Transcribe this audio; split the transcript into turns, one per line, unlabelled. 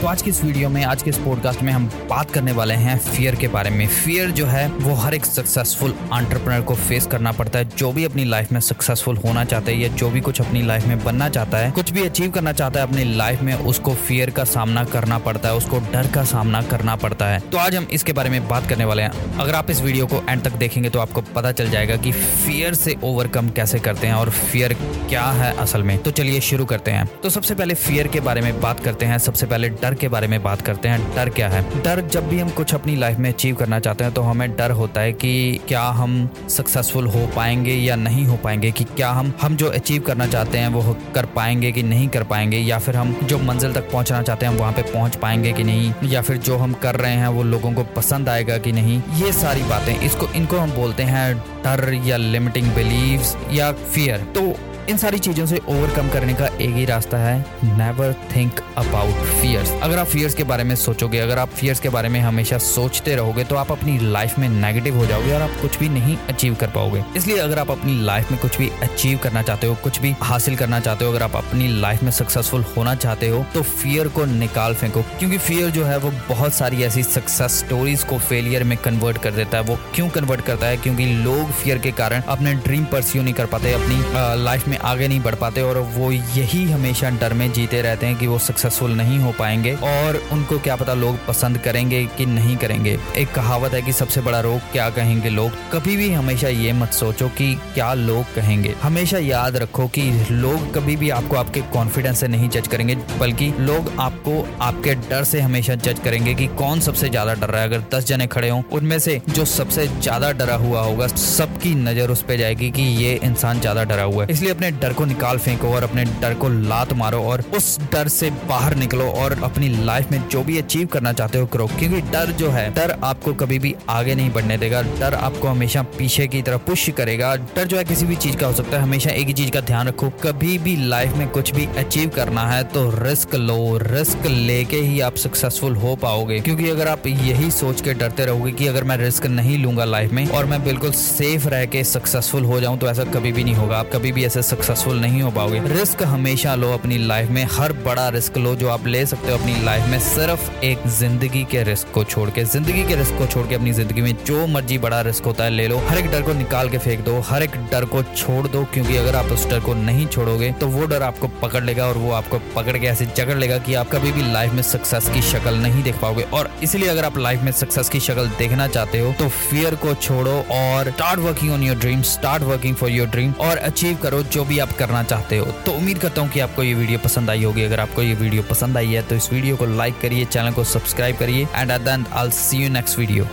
तो आज की इस वीडियो में, आज के इस पॉडकास्ट में हम बात करने वाले हैं फियर के बारे में। फियर जो है, वो हर एक सक्सेसफुल एंटरप्रेन्योर को फेस करना पड़ता है। जो भी अपनी लाइफ में सक्सेसफुल होना चाहता है या जो भी कुछ अपनी लाइफ में बनना चाहता है, कुछ भी अचीव करना चाहता है, अपनी लाइफ में उसको फियर का सामना करना पड़ता है, उसको डर का सामना करना पड़ता है। तो आज हम इसके बारे में बात करने वाले हैं। अगर आप इस वीडियो को एंड तक देखेंगे तो आपको पता चल जाएगा कि फियर से ओवरकम कैसे करते हैं और फियर क्या है असल में। तो चलिए शुरू करते हैं। तो सबसे पहले फियर के बारे में बात करते हैं। सबसे पहले डर के बारे में बात करते हैं। डर क्या है? डर जब भी हम कुछ अपनी लाइफ में अचीव करना चाहते हैं तो हमें डर होता है कि क्या हम सक्सेसफुल हो पाएँगे या नहीं हो पाएँगे, कि क्या हम हम जो अचीव करना चाहते हैं, वो कर पाएँगे कि नहीं कर पाएँगे, या फिर हम जो मंजिल तक पहुँचना चाहते हैं वहाँ पे पहुँच पाएँगे कि नहीं, या फिर जो हम कर रहे हैं, वो लोगों को पसंद आएगा कि नहीं। ये सारी बातें, इसको, इनको हम बोलते हैं डर या लिमिटिंग बिलीव्स या फियर तो इन सारी चीज़ों से ओवरकम करने का एक ही रास्ता है नेवर थिंक अबाउट फियर्स अगर आप फियर्स के बारे में सोचोगे, अगर आप फियर्स के बारे में हमेशा सोचते रहोगे तो आप अपनी लाइफ में नेगेटिव हो जाओगे और आप कुछ भी नहीं अचीव कर पाओगे. इसलिए अगर आप अपनी लाइफ में कुछ भी अचीव करना चाहते हो, कुछ भी हासिल करना चाहते हो, अगर आप अपनी लाइफ में सक्सेसफुल होना चाहते हो तो फियर को निकाल फेंको. क्योंकि फियर जो है, वो बहुत सारी ऐसी सक्सेस स्टोरीज को फेलियर में कन्वर्ट कर देता है. वो क्यों कन्वर्ट करता है? क्योंकि लोग फियर के कारण अपने ड्रीम परस्यू नहीं कर पाते, अपनी लाइफ में में आगे नहीं बढ़ पाते और वो यही हमेशा डर में जीते रहते हैं कि वो सक्सेसफुल नहीं हो पाएँगे। और उनको क्या पता लोग पसंद करेंगे कि नहीं करेंगे। एक कहावत है कि सबसे बड़ा रोग क्या कहेंगे लोग? कभी भी हमेशा ये मत सोचो कि क्या लोग कहेंगे। हमेशा याद रखो कि लोग कभी भी आपको आपके कॉन्फिडेंस से नहीं जज करेंगे, बल्कि लोग आपको आपके डर से हमेशा जज करेंगे कि कौन सबसे ज़्यादा डर रहा है। अगर दस जने खड़े हों, उनमें से जो सबसे ज़्यादा डरा हुआ होगा, सबकी नज़र उस पर जाएगी कि ये इंसान ज़्यादा डरा हुआ है। इसलिए अपने अपने डर को निकाल फेंको और अपने डर को लात मारो और उस डर से बाहर निकलो और अपनी लाइफ में जो भी अचीव करना चाहते हो करो। क्योंकि डर जो है, डर आपको कभी भी आगे नहीं बढ़ने देगा। डर आपको हमेशा पीछे की तरफ़ पुश करेगा। डर जो है किसी भी चीज़ का हो सकता है। हमेशा एक ही चीज़ का ध्यान रखो। कभी भी लाइफ में कुछ भी अचीव करना है तो रिस्क लो। रिस्क लेके ही आप सक्सेसफुल हो पाओगे। क्योंकि अगर आप यही सोच के डरते रहोगे कि अगर मैं रिस्क नहीं लूँगा लाइफ में और मैं बिल्कुल सेफ़ रह के सक्सेसफुल हो जाऊँ तो ऐसा कभी भी नहीं होगा। आप कभी भी ऐसे सक्सेसफुल नहीं हो पाओगे। रिस्क हमेशा लो अपनी लाइफ में। हर बड़ा रिस्क लो जो आप ले सकते हो अपनी लाइफ में। सिर्फ़ एक ज़िंदगी के रिस्क को छोड़ के। ज़िंदगी के रिस्क को छोड़ के अपनी ज़िंदगी में जो मर्ज़ी बड़ा रिस्क होता है ले लो। हर एक डर को निकाल के फेंक दो। हर एक डर को छोड़ दो क्योंकि अगर आप उस डर को नहीं छोड़ोगे तो वो डर आपको पकड़ लेगा और वो आपको पकड़ के ऐसे जकड़ लेगा कि आप कभी भी लाइफ में सक्सेस की शक्ल नहीं देख पाओगे। और इसलिए अगर आप लाइफ में सक्सेस की शक्ल देखना चाहते हो तो फियर को छोड़ो और start working on your dream start working for your dream और अचीव करो जो भी आप करना चाहते हो तो उम्मीद करता हूँ कि आपको ये वीडियो पसंद आई होगी। अगर आपको ये वीडियो पसंद आई है तो इस वीडियो को लाइक करिए, चैनल को सब्सक्राइब करिए and at the end I see you next video